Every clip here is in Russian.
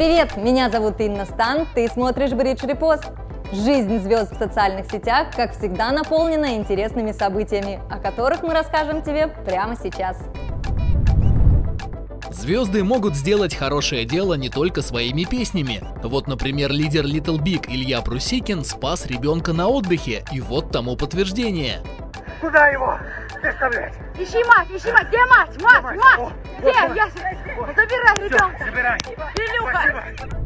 Привет, меня зовут Инна Стан, ты смотришь Бридж Репост. Жизнь звезд в социальных сетях, как всегда, наполнена интересными событиями, о которых мы расскажем тебе прямо сейчас. Звезды могут сделать хорошее дело не только своими песнями. Вот, например, лидер Little Big Илья Прусикин спас ребенка на отдыхе, и вот тому подтверждение. Куда его доставлять? Ищи мать, ищи мать, где мать? Мать, Мать, мать! о, Где? Я забирай ребенка! забирай. Спасибо.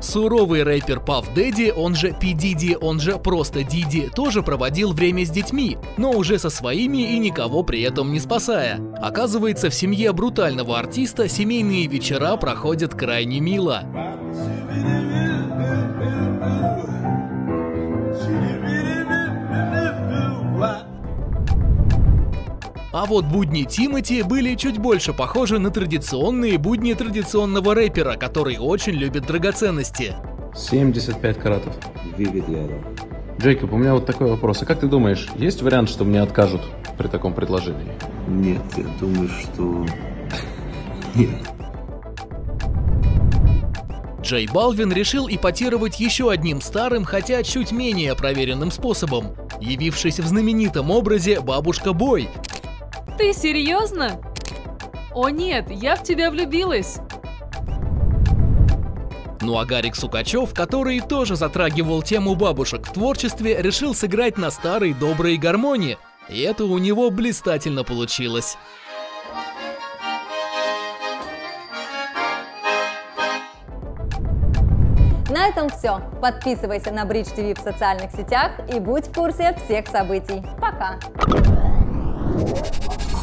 Суровый рэпер Puff Daddy, он же P. Diddy, он же просто Диди, тоже проводил время с детьми, но уже со своими и никого при этом не спасая. Оказывается, в семье брутального артиста семейные вечера проходят крайне мило. А вот будни Тимати были чуть больше похожи на традиционные будни традиционного рэпера, который очень любит драгоценности. 75 каратов. Yellow. Джейкоб, у меня вот такой вопрос. А как ты думаешь, есть вариант, что мне откажут при таком предложении? Нет, я думаю, что... Нет. Джей Балвин решил ипотировать еще одним старым, хотя чуть менее проверенным способом, явившись в знаменитом образе «Бабушка Бой». Ты серьезно? О нет, я в тебя влюбилась. Ну а Гарик Сукачев, который тоже затрагивал тему бабушек в творчестве, решил сыграть на старой доброй гармонии. И это у него блистательно получилось. На этом все. Подписывайся на Бридж ТВ в социальных сетях и будь в курсе всех событий. Пока! Oh, my God.